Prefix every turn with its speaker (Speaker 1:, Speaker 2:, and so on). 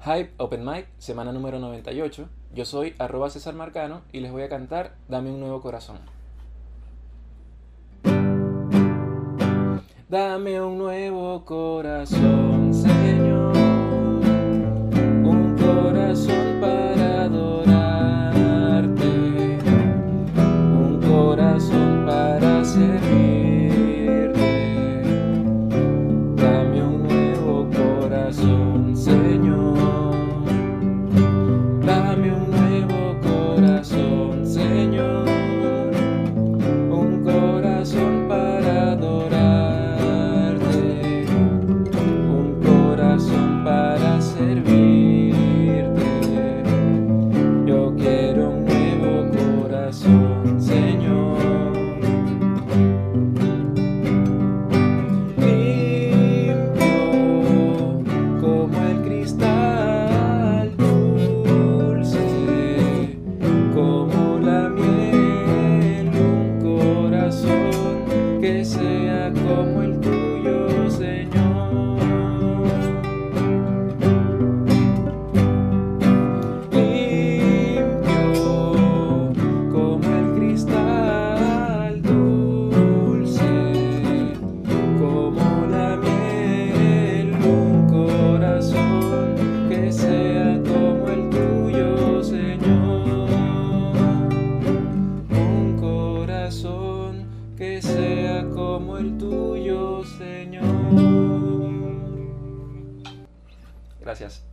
Speaker 1: Hype Open Mic, semana número 98. Yo soy arroba César Marcano y les voy a cantar Dame un nuevo corazón. Dame un nuevo corazón, Señor. cristal dulce como la miel, un corazón que sea como el tuyo. el tuyo, Señor. Gracias.